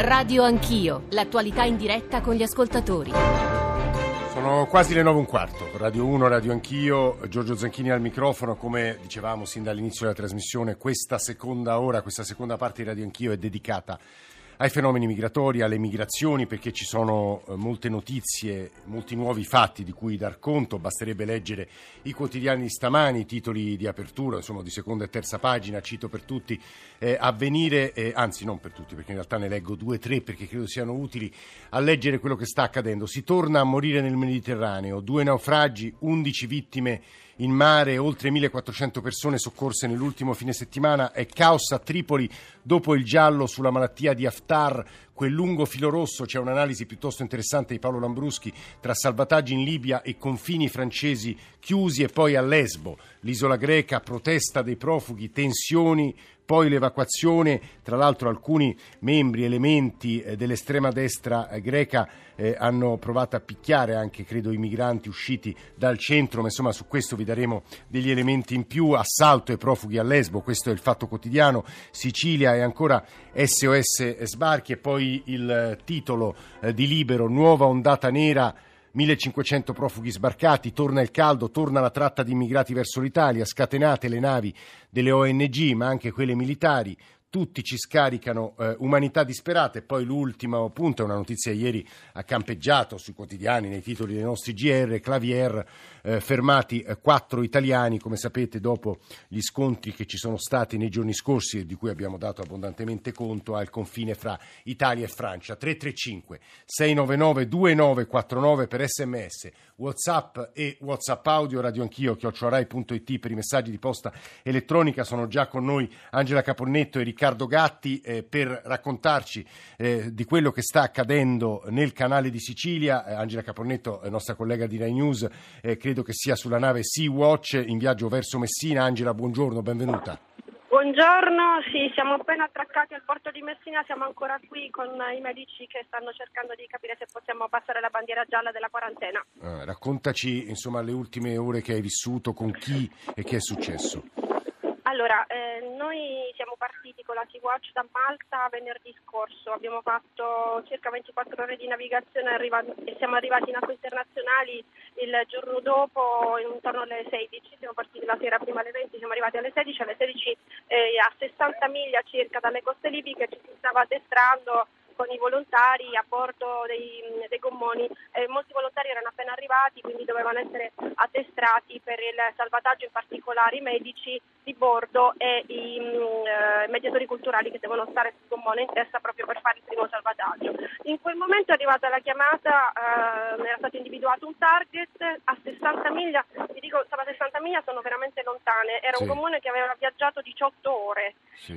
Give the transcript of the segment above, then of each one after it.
Radio Anch'io, l'attualità in diretta con gli ascoltatori. Sono quasi le 9 e un quarto, Radio 1, Radio Anch'io, Giorgio Zanchini al microfono, come dicevamo sin dall'inizio della trasmissione, questa seconda ora, questa seconda parte di Radio Anch'io è dedicata ai fenomeni migratori, alle migrazioni, perché ci sono eh, molte notizie, molti nuovi fatti di cui dar conto. Basterebbe leggere i quotidiani di stamani, i titoli di apertura, insomma di seconda e terza pagina, cito per tutti, eh, avvenire, eh, anzi non per tutti, perché in realtà ne leggo due o tre perché credo siano utili a leggere quello che sta accadendo. Si torna a morire nel Mediterraneo, due naufragi, undici vittime in mare, oltre 1400 persone soccorse nell'ultimo fine settimana, è caos a Tripoli dopo il giallo sulla malattia di Haftar, quel lungo filo rosso, c'è un'analisi piuttosto interessante di Paolo Lambruschi tra salvataggi in Libia e confini francesi chiusi e poi a Lesbo, l'isola greca, protesta dei profughi, tensioni poi l'evacuazione, tra l'altro alcuni membri, elementi eh, dell'estrema destra eh, greca eh, hanno provato a picchiare anche, credo, i migranti usciti dal centro, ma insomma su questo vi daremo degli elementi in più, assalto ai profughi a Lesbo, questo è il fatto quotidiano, Sicilia e ancora SOS sbarchi e poi il titolo eh, di Libero, nuova ondata nera 1500 profughi sbarcati, torna il caldo, torna la tratta di immigrati verso l'Italia, scatenate le navi delle ONG ma anche quelle militari, tutti ci scaricano eh, umanità disperata e poi l'ultimo punto è una notizia ieri ha campeggiato sui quotidiani, nei titoli dei nostri GR, Clavier, eh, fermati eh, quattro italiani, come sapete dopo gli scontri che ci sono stati nei giorni scorsi e di cui abbiamo dato abbondantemente conto al confine fra Italia e Francia. 335 699 2949 per sms, whatsapp e whatsapp audio, radio anch'io, chiocciorai.it per i messaggi di posta elettronica, sono già con noi Angela Caponnetto e Riccardo Gatti eh, per raccontarci eh, di quello che sta accadendo nel canale di Sicilia. Eh, Angela Caponnetto, eh, nostra collega di Rai News, eh, credo che sia sulla nave Sea-Watch in viaggio verso Messina. Angela, buongiorno, benvenuta. Buongiorno, sì, siamo appena attraccati al porto di Messina, siamo ancora qui con i medici che stanno cercando di capire se possiamo passare la bandiera gialla della quarantena. Eh, raccontaci insomma le ultime ore che hai vissuto, con chi e che è successo. Allora, eh, noi siamo partiti con la Sea-Watch da Malta venerdì scorso, abbiamo fatto circa 24 ore di navigazione e siamo arrivati in acque internazionali il giorno dopo intorno alle 16, siamo partiti la sera prima alle 20, siamo arrivati alle 16, alle 16 eh, a 60 miglia circa dalle coste libiche ci si stava addestrando con i volontari a bordo dei, dei gommoni. Eh, molti volontari erano appena arrivati, quindi dovevano essere addestrati per il salvataggio, in particolare i medici di bordo e i eh, mediatori culturali che devono stare sul gommone in testa proprio per fare il primo salvataggio. In quel momento è arrivata la chiamata, eh, era stato individuato un target a 60 miglia, vi dico, stava a 60 miglia, sono veramente lontane, era sì. un gommone che aveva viaggiato 18 ore. Sì.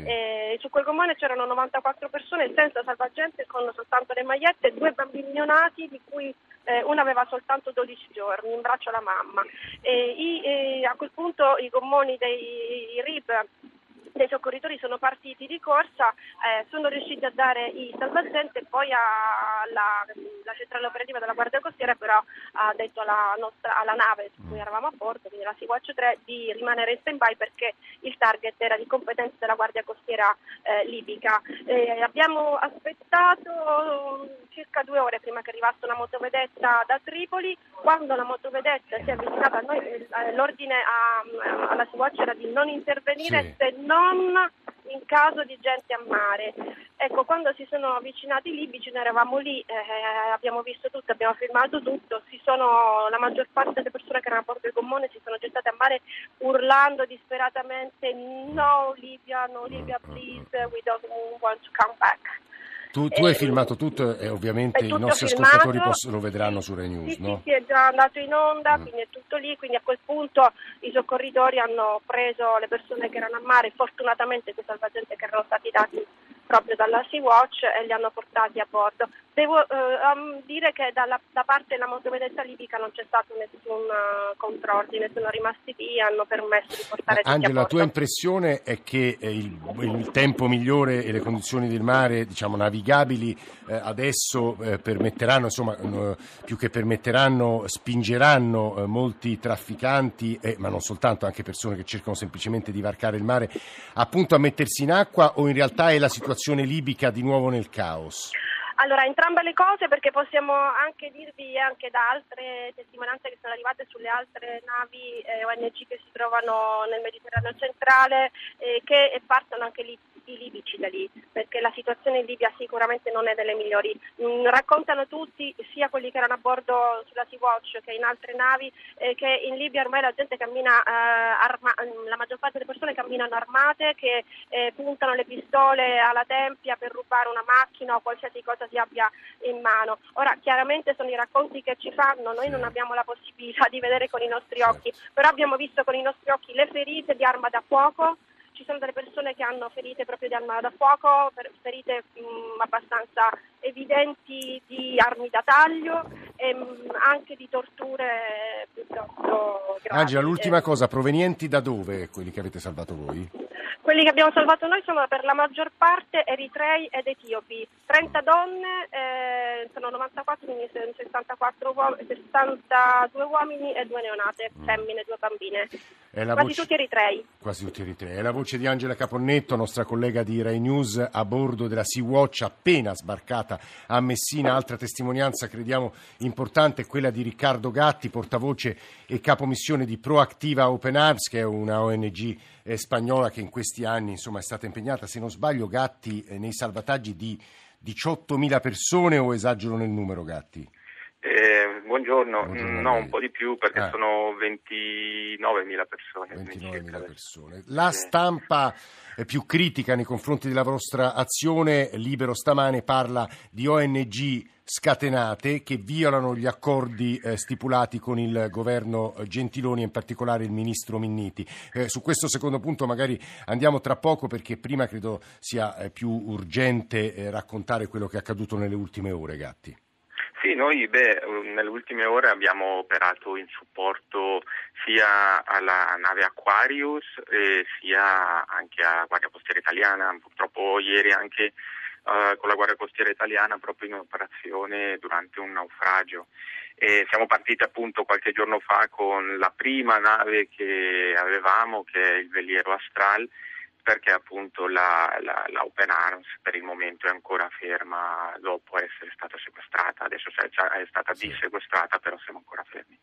su quel gommone c'erano 94 persone senza salvagente praticamente con soltanto le magliette, due bambini neonati di cui eh, una aveva soltanto 12 giorni in braccio alla mamma. E, i, e a quel punto i gommoni dei RIB dei soccorritori sono partiti di corsa, eh, sono riusciti a dare i salvagente e poi alla, la centrale operativa della Guardia Costiera però ha detto alla, nostra, alla nave su cui eravamo a bordo, quindi la Sea-Watch 3, di rimanere in stand-by perché il target era di competenza della Guardia Costiera eh, libica. Eh, abbiamo aspettato circa due ore prima che arrivasse una motovedetta da Tripoli, quando la motovedetta si è avvicinata a noi eh, l'ordine a, alla Sea-Watch era di non intervenire sì. se non non in caso di gente a mare. Ecco, quando si sono avvicinati i libici, noi eravamo lì, eh, abbiamo visto tutto, abbiamo filmato tutto, sono, la maggior parte delle persone che erano a bordo del gommone si sono gettate a mare urlando disperatamente no Libia, no Libia please, we don't want to come back. Tu, tu hai filmato tutto e ovviamente i nostri filmato. ascoltatori poss- lo vedranno su Rai News, sì, no? Sì, sì, è già andato in onda, mm. quindi è tutto lì, quindi a quel punto i soccorritori hanno preso le persone che erano a mare, fortunatamente quei salvagente che erano stati dati proprio dalla Sea-Watch e li hanno portati a bordo. Devo eh, dire che dalla, da parte della motovedetta libica non c'è stato nessun uh, contrordine, sono rimasti lì, hanno permesso di portare tutti Angela, la tua impressione è che eh, il, il, tempo migliore e le condizioni del mare, diciamo, navigabili eh, adesso eh, permetteranno, insomma, più che permetteranno, spingeranno eh, molti trafficanti, ma non soltanto, anche persone che cercano semplicemente di varcare il mare, appunto a mettersi in acqua o in realtà è la situazione situazione libica di nuovo nel caos? Allora, entrambe le cose perché possiamo anche dirvi anche da altre testimonianze che sono arrivate sulle altre navi eh, ONG che si trovano nel Mediterraneo centrale eh, che partono anche lì i libici da lì, perché la situazione in Libia sicuramente non è delle migliori. Mm, raccontano tutti, sia quelli che erano a bordo sulla Sea-Watch che in altre navi, eh, che in Libia ormai la gente cammina, eh, arma- la maggior parte delle persone camminano armate, che eh, puntano le pistole alla tempia per rubare una macchina o qualsiasi cosa si abbia in mano. Ora, chiaramente sono i racconti che ci fanno, noi non abbiamo la possibilità di vedere con i nostri occhi, però abbiamo visto con i nostri occhi le ferite di arma da fuoco, ci sono delle persone che hanno ferite proprio di arma da fuoco, ferite mh, abbastanza evidenti di armi da taglio e mm, anche di torture piuttosto gravi. Angela, l'ultima cosa, provenienti da dove quelli che avete salvato voi? Quelli che abbiamo salvato noi sono per la maggior parte eritrei ed etiopi, 30 donne, eh, sono 94, quindi 64 uom- 62 uomini e due neonate, mm. femmine, due bambine. Quasi voce... tutti eritrei. Quasi tutti eritrei. È la voce di Angela Caponnetto, nostra collega di Rai News, a bordo della Sea-Watch appena sbarcata a Messina. Altra testimonianza, crediamo, importante è quella di Riccardo Gatti, portavoce e capomissione di Proactiva Open Arms, che è una ONG eh, spagnola che in questi anni insomma, è stata impegnata, se non sbaglio, Gatti, eh, nei salvataggi di 18.000 persone o esagero nel numero, Gatti? Eh, buongiorno. buongiorno no, un po' di più perché ah. sono 29.000 persone. 29.000 persone. La stampa più critica nei confronti della vostra azione, Libero stamane parla di ONG scatenate che violano gli accordi eh, stipulati con il governo Gentiloni e in particolare il ministro Minniti. Eh, su questo secondo punto magari andiamo tra poco perché prima credo sia eh, più urgente eh, raccontare quello che è accaduto nelle ultime ore, Gatti. Sì, noi beh, nelle ultime ore abbiamo operato in supporto sia alla nave Aquarius eh, sia anche alla Guardia Costiera Italiana. Purtroppo ieri anche uh, con la Guardia Costiera Italiana proprio in operazione durante un naufragio. E siamo partiti appunto qualche giorno fa con la prima nave che avevamo, che è il veliero Astral, perché appunto la, la, la, Open Arms per il momento è ancora ferma dopo essere stata sequestrata, adesso è stata sì. dissequestrata però siamo ancora fermi.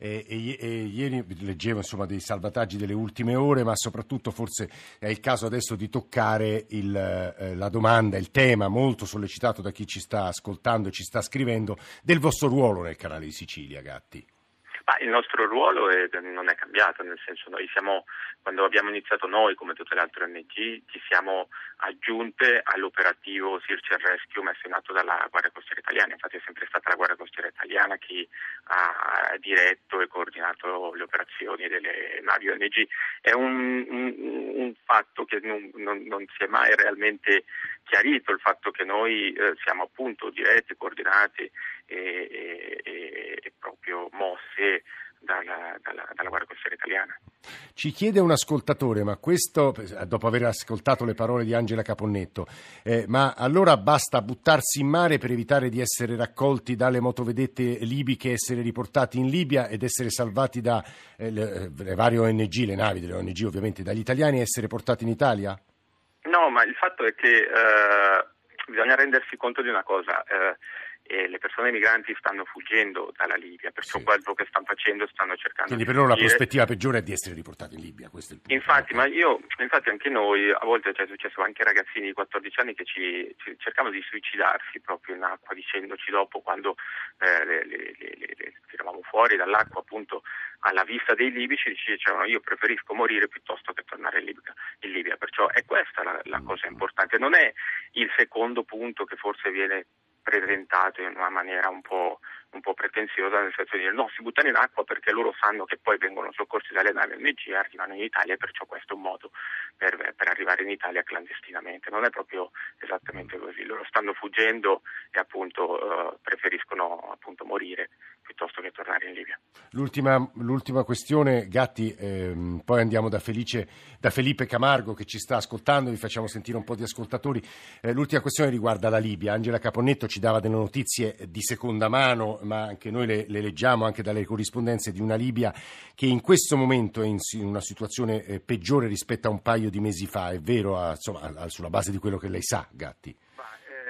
E, e, e, ieri leggevo insomma, dei salvataggi delle ultime ore, ma soprattutto forse è il caso adesso di toccare il, eh, la domanda, il tema molto sollecitato da chi ci sta ascoltando e ci sta scrivendo del vostro ruolo nel canale di Sicilia, Gatti. Ma il nostro ruolo è, non è cambiato, nel senso noi siamo, quando abbiamo iniziato noi, come tutte le altre ONG, ci siamo aggiunte all'operativo Search and Rescue messo in atto dalla Guardia Costiera Italiana, infatti è sempre stata la Guardia Costiera Italiana chi ha diretto e coordinato le operazioni delle navi ONG. È un, un, un fatto che non, non, non, si è mai realmente chiarito, il fatto che noi eh, siamo appunto diretti, coordinati e, e, e proprio mosse dalla, dalla, dalla Guardia Costiera Italiana. Ci chiede un ascoltatore, ma questo dopo aver ascoltato le parole di Angela Caponnetto, eh, ma allora basta buttarsi in mare per evitare di essere raccolti dalle motovedette libiche, essere riportati in Libia ed essere salvati da eh, le, le, varie ONG, le navi delle ONG ovviamente, dagli italiani e essere portati in Italia? No, ma il fatto è che eh, bisogna rendersi conto di una cosa. Eh, e le persone migranti stanno fuggendo dalla Libia, perciò sì. quello che stanno facendo stanno cercando Quindi per loro la prospettiva peggiore è di essere riportati in Libia, questo è il punto. Infatti, ma io, infatti anche noi, a volte cioè, è successo anche ragazzini di 14 anni che ci, ci cercavano di suicidarsi proprio in acqua, dicendoci dopo quando eh, le, le, le, le, tiravamo fuori dall'acqua appunto alla vista dei libici, ci dicevano io preferisco morire piuttosto che tornare in Libia, in Libia. perciò è questa la, la cosa importante, non è il secondo punto che forse viene presentato in una maniera un po', un po', pretenziosa, nel senso di dire no, si buttano in acqua perché loro sanno che poi vengono soccorsi dalle navi ONG e arrivano in Italia e perciò questo è un modo per, per, arrivare in Italia clandestinamente. Non è proprio esattamente così, loro stanno fuggendo e appunto uh, preferiscono appunto morire piuttosto che tornare in Libia. L'ultima, l'ultima questione, Gatti, ehm, poi andiamo da, Felice, da, Felipe Camargo che ci sta ascoltando, vi facciamo sentire un po' di ascoltatori. Eh, l'ultima questione riguarda la Libia. Angela Caponnetto ci dava delle notizie di seconda mano, ma anche noi le, le leggiamo anche dalle corrispondenze di una Libia che in questo momento è in, in una situazione eh, peggiore rispetto a un paio di mesi fa, è vero, insomma, sulla base di quello che lei sa, Gatti?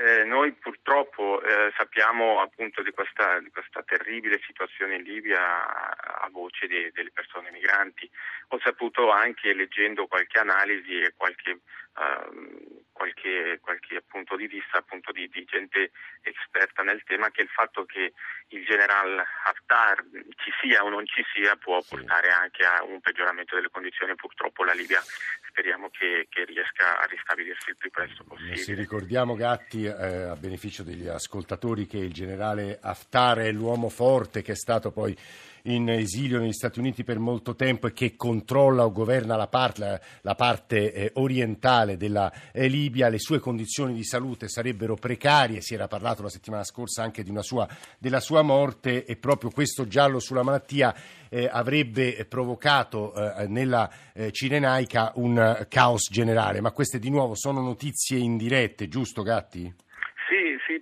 Eh, noi purtroppo eh, sappiamo appunto di questa, di questa, terribile situazione in Libia a, a voce de, delle persone migranti. Ho saputo anche leggendo qualche analisi e qualche, uh, qualche, qualche punto di vista appunto di, di, gente esperta nel tema che il fatto che il general Haftar ci sia o non ci sia può portare anche a un peggioramento delle condizioni. Purtroppo la Libia speriamo che, che riesca a ristabilirsi il più presto possibile. Se ricordiamo Gatti eh, a beneficio degli ascoltatori che il generale Haftar è l'uomo forte che è stato poi in esilio negli Stati Uniti per molto tempo e che controlla o governa la, part, la, parte eh, orientale della eh, Libia, le sue condizioni di salute sarebbero precarie, si era parlato la settimana scorsa anche sua, della sua morte e proprio questo giallo sulla malattia eh, avrebbe provocato eh, nella eh, Cirenaica un caos generale, ma queste di nuovo sono notizie indirette, giusto Gatti?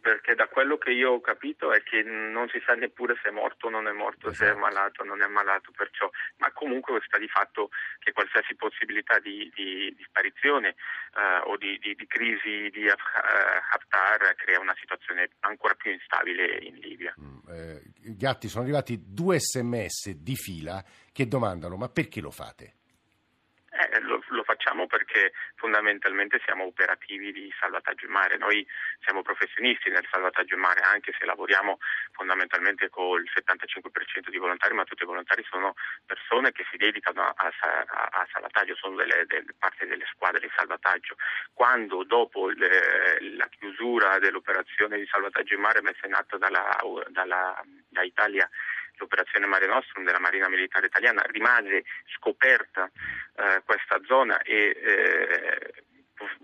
Perché da quello che io ho capito è che non si sa neppure se è morto o non è morto, esatto. se è esatto. malato o non è malato, perciò, ma comunque sta di fatto che qualsiasi possibilità di, di, di sparizione uh, o di, di, crisi di uh, Haftar crea una situazione ancora più instabile in Libia. Mm, eh, Gatti, sono arrivati due sms di fila che domandano ma perché lo fate? Eh, facciamo perché fondamentalmente siamo operativi di salvataggio in mare. Noi siamo professionisti nel salvataggio in mare, anche se lavoriamo fondamentalmente con il 75% di volontari, ma tutti i volontari sono persone che si dedicano a, a, a salvataggio, sono delle, delle, parte delle squadre di salvataggio. Quando dopo le, la chiusura dell'operazione di salvataggio in mare messa in atto dalla, dalla, da Italia l'operazione Mare Nostrum della Marina Militare Italiana rimase scoperta eh, questa zona e eh,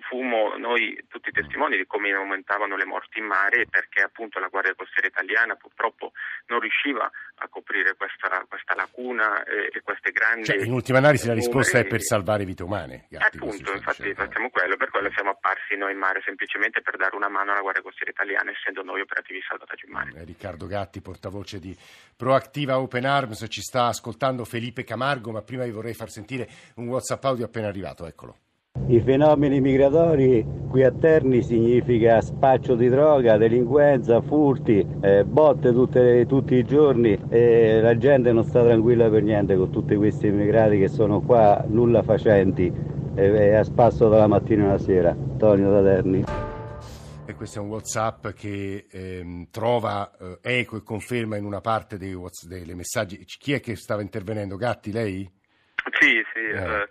fummo noi tutti testimoni di come aumentavano le morti in mare perché appunto la Guardia Costiera italiana purtroppo non riusciva a coprire questa, questa lacuna e, e, queste grandi... Cioè, in ultima analisi la risposta è per salvare vite umane. Gatti, appunto, infatti dicendo. facciamo quello, per quello siamo apparsi noi in mare semplicemente per dare una mano alla Guardia Costiera italiana essendo noi operativi di salvataggio in mare. Eh, Riccardo Gatti, portavoce di Proactiva Open Arms, ci sta ascoltando Felipe Camargo, ma prima vi vorrei far sentire un WhatsApp audio appena arrivato, eccolo. I fenomeni migratori qui a Terni significa spaccio di droga, delinquenza, furti, eh, botte tutte, tutti i giorni e la gente non sta tranquilla per niente con tutti questi immigrati che sono qua nulla facenti e, e a spasso dalla mattina alla sera. Antonio da Terni. E questo è un WhatsApp che ehm, trova eh, eco e conferma in una parte dei, dei messaggi. Chi è che stava intervenendo? Gatti, lei? Sì, sì. Eh. Eh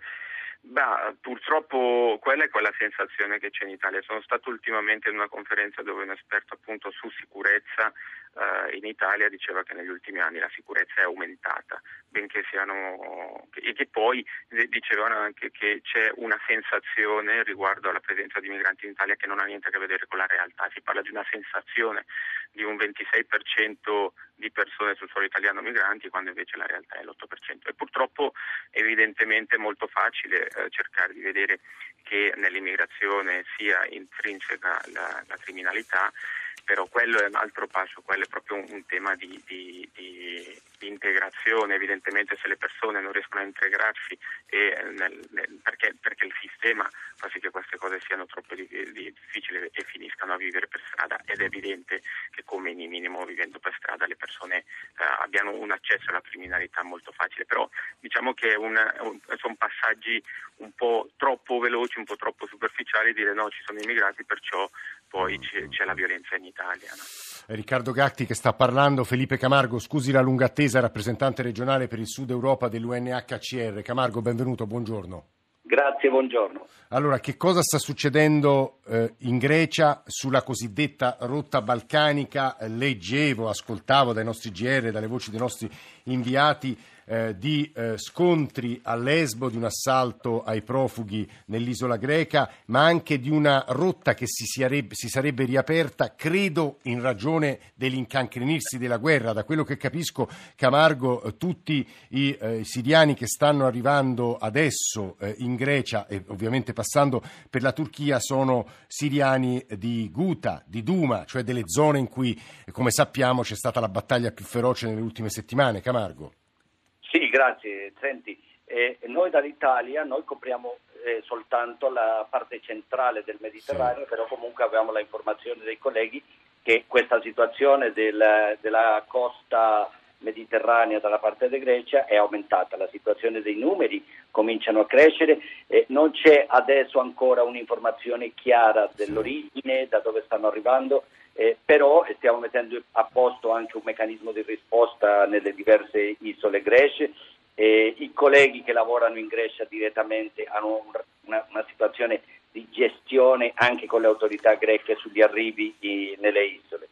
Beh, purtroppo quella è quella sensazione che c'è in Italia. Sono stato ultimamente in una conferenza dove un esperto appunto su sicurezza eh, in Italia diceva che negli ultimi anni la sicurezza è aumentata, benché siano e che poi dicevano anche che c'è una sensazione riguardo alla presenza di migranti in Italia che non ha niente a che vedere con la realtà. Si parla di una sensazione di un 26% di persone sul suolo italiano migranti, quando invece la realtà è l'8%. E purtroppo evidentemente è molto facile eh, cercare di vedere che nell'immigrazione sia intrinseca la, la criminalità però quello è un altro passo, quello è proprio un, un tema di, di, di, di, integrazione, evidentemente se le persone non riescono a integrarsi nel, nel, perché, perché, il sistema fa sì che queste cose siano troppo difficili e finiscano a vivere per strada ed è evidente che come vivendo per strada le persone eh, abbiano un accesso alla criminalità molto facile, però diciamo che un, un, sono passaggi un po' troppo veloci, un po' troppo superficiali, dire no ci sono immigrati perciò poi c'è, c'è la violenza in Italia. No? Riccardo Gatti che sta parlando, Felipe Camargo, scusi la lunga attesa, rappresentante regionale per il Sud Europa dell'UNHCR. Camargo, benvenuto, buongiorno. Grazie, buongiorno. Allora, che cosa sta succedendo eh, in Grecia sulla cosiddetta rotta balcanica? Leggevo, ascoltavo dai nostri GR, dalle voci dei nostri inviati, eh, di eh, scontri a Lesbo, di un assalto ai profughi nell'isola greca, ma anche di una rotta che si, sarebbe, si sarebbe riaperta, credo, in ragione dell'incancrenirsi della guerra. Da quello che capisco, Camargo, eh, tutti i eh, siriani che stanno arrivando adesso eh, in Grecia e ovviamente passando per la Turchia sono siriani di Guta, di Duma, cioè delle zone in cui, come sappiamo, c'è stata la battaglia più feroce nelle ultime settimane. Camargo. Sì, grazie. Senti, eh, noi dall'Italia noi copriamo eh, soltanto la parte centrale del Mediterraneo, sì. però comunque abbiamo la informazione dei colleghi che questa situazione del, della costa mediterranea dalla parte di Grecia è aumentata, la situazione dei numeri cominciano a crescere, eh, non c'è adesso ancora un'informazione chiara dell'origine, da dove stanno arrivando, eh, però stiamo mettendo a posto anche un meccanismo di risposta nelle diverse isole greche. Eh, I colleghi che lavorano in Grecia direttamente hanno una, una situazione di gestione anche con le autorità greche sugli arrivi i, nelle isole.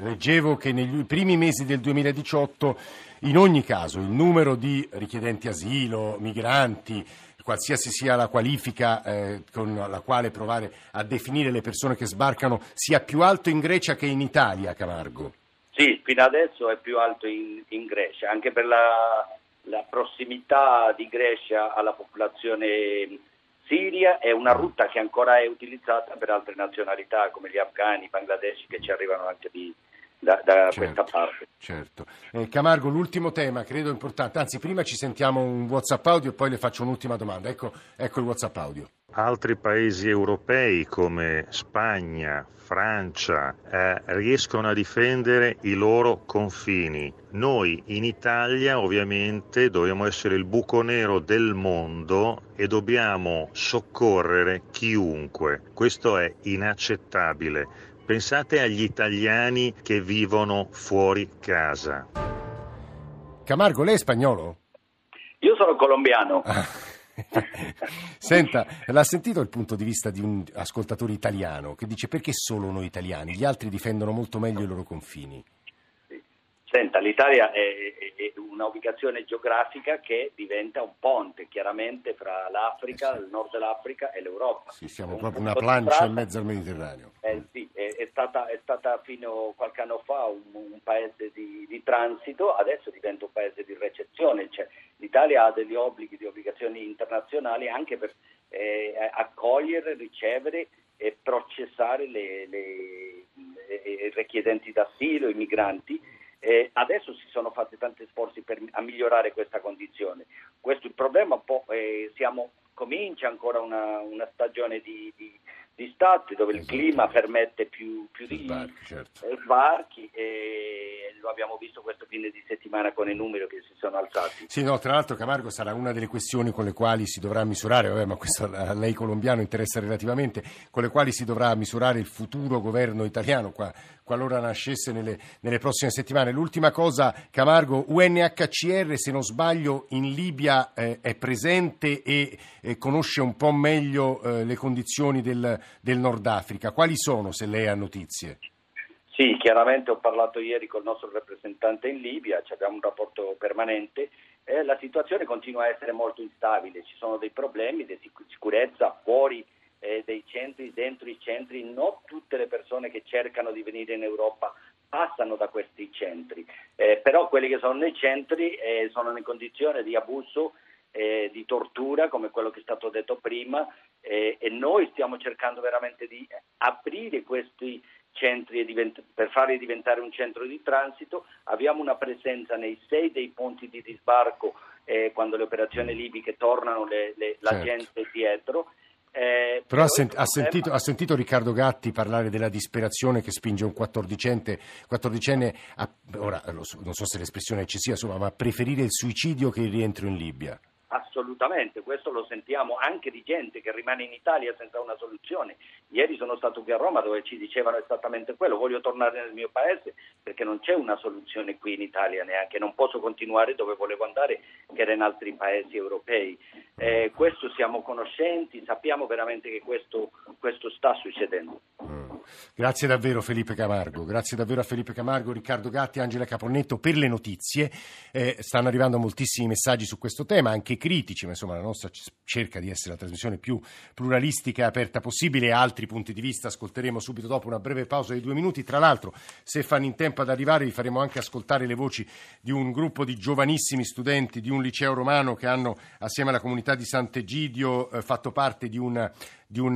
Leggevo che negli primi mesi del 2018 in ogni caso il numero di richiedenti asilo, migranti, qualsiasi sia la qualifica eh, con la quale provare a definire le persone che sbarcano, sia più alto in Grecia che in Italia, Camargo? Sì, fino adesso è più alto in, in Grecia, anche per la, la prossimità di Grecia alla popolazione Siria è una rotta che ancora è utilizzata per altre nazionalità come gli afghani, i bangladeshi che ci arrivano anche di, da, da certo, questa parte. Certo. Eh, Camargo, l'ultimo tema credo importante, anzi prima ci sentiamo un WhatsApp audio e poi le faccio un'ultima domanda. Ecco, ecco il WhatsApp audio. Altri paesi europei come Spagna, Francia eh, riescono a difendere i loro confini. Noi in Italia ovviamente dobbiamo essere il buco nero del mondo e dobbiamo soccorrere chiunque. Questo è inaccettabile. Pensate agli italiani che vivono fuori casa. Camargo, lei è spagnolo? Io sono colombiano. Senta, l'ha sentito il punto di vista di un ascoltatore italiano che dice perché solo noi italiani? Gli altri difendono molto meglio i loro confini. Senta, l'Italia è, è, una ubicazione geografica che diventa un ponte chiaramente fra l'Africa, sì. il nord dell'Africa e l'Europa. Sì, siamo proprio una plancia in mezzo al Mediterraneo. Eh, sì, è, è, stata, è, stata, fino a qualche anno fa un, un paese di, di, transito, adesso diventa un paese di ricezione. Cioè, L'Italia ha degli obblighi, di obbligazioni internazionali anche per eh, accogliere, ricevere e processare le, le, le, i richiedenti d'asilo, i migranti eh, adesso si sono fatti tanti sforzi per, a migliorare questa condizione. Questo il problema, eh, siamo, comincia ancora una, una stagione di, di, di, stati dove il clima permette più, più di sbarchi, certo. Eh, sbarchi e abbiamo visto questo fine di settimana con i numeri che si sono alzati. Sì, no, tra l'altro Camargo sarà una delle questioni con le quali si dovrà misurare, vabbè, ma questo a lei colombiano interessa relativamente, con le quali si dovrà misurare il futuro governo italiano qua, qualora nascesse nelle, nelle prossime settimane. L'ultima cosa, Camargo, UNHCR, se non sbaglio, in Libia eh, è presente e eh, conosce un po' meglio eh, le condizioni del, del Nord Africa. Quali sono, se lei ha notizie? Sì, chiaramente ho parlato ieri con il nostro rappresentante in Libia, abbiamo un rapporto permanente. Eh, la situazione continua a essere molto instabile, ci sono dei problemi di sicurezza fuori eh, dei centri, dentro i centri, non tutte le persone che cercano di venire in Europa passano da questi centri, eh, però quelli che sono nei centri eh, sono in condizione di abuso, eh, di tortura, come quello che è stato detto prima, eh, e noi stiamo cercando veramente di aprire questi centri per farli diventare un centro di transito. Abbiamo una presenza nei sei dei ponti di disbarco eh, quando le operazioni libiche tornano le, le, la certo. gente dietro. Eh, però ha, sen- ha, sentito, ha, sentito, Riccardo Gatti parlare della disperazione che spinge un quattordicenne, quattordicenne a, ora non so se l'espressione è eccessiva, insomma, ma a preferire il suicidio che il rientro in Libia? Assolutamente, questo lo sentiamo anche di gente che rimane in Italia senza una soluzione. Ieri sono stato qui a Roma dove ci dicevano esattamente quello, voglio tornare nel mio paese perché non c'è una soluzione qui in Italia neanche, non posso continuare dove volevo andare che era in altri paesi europei. Eh, questo siamo conoscenti, sappiamo veramente che questo, questo sta succedendo. Grazie davvero Felipe Camargo, grazie davvero a Felipe Camargo, Riccardo Gatti, Angela Caponnetto per le notizie. Eh, stanno arrivando moltissimi messaggi su questo tema, anche critici, ma insomma la nostra cerca di essere la trasmissione più pluralistica e aperta possibile. Altri punti di vista ascolteremo subito dopo una breve pausa di due minuti. Tra l'altro, se fanno in tempo ad arrivare, vi faremo anche ascoltare le voci di un gruppo di giovanissimi studenti di un liceo romano che hanno, assieme alla comunità di Sant'Egidio, eh, fatto parte di un di un,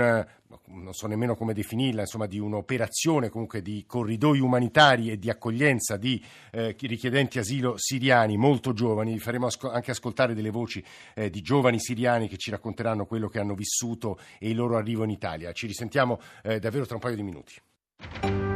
non so nemmeno come definirla, insomma di un'operazione comunque di corridoi umanitari e di accoglienza di eh, richiedenti asilo siriani molto giovani. Vi faremo asco- anche ascoltare delle voci eh, di giovani siriani che ci racconteranno quello che hanno vissuto e il loro arrivo in Italia. Ci risentiamo eh, davvero tra un paio di minuti.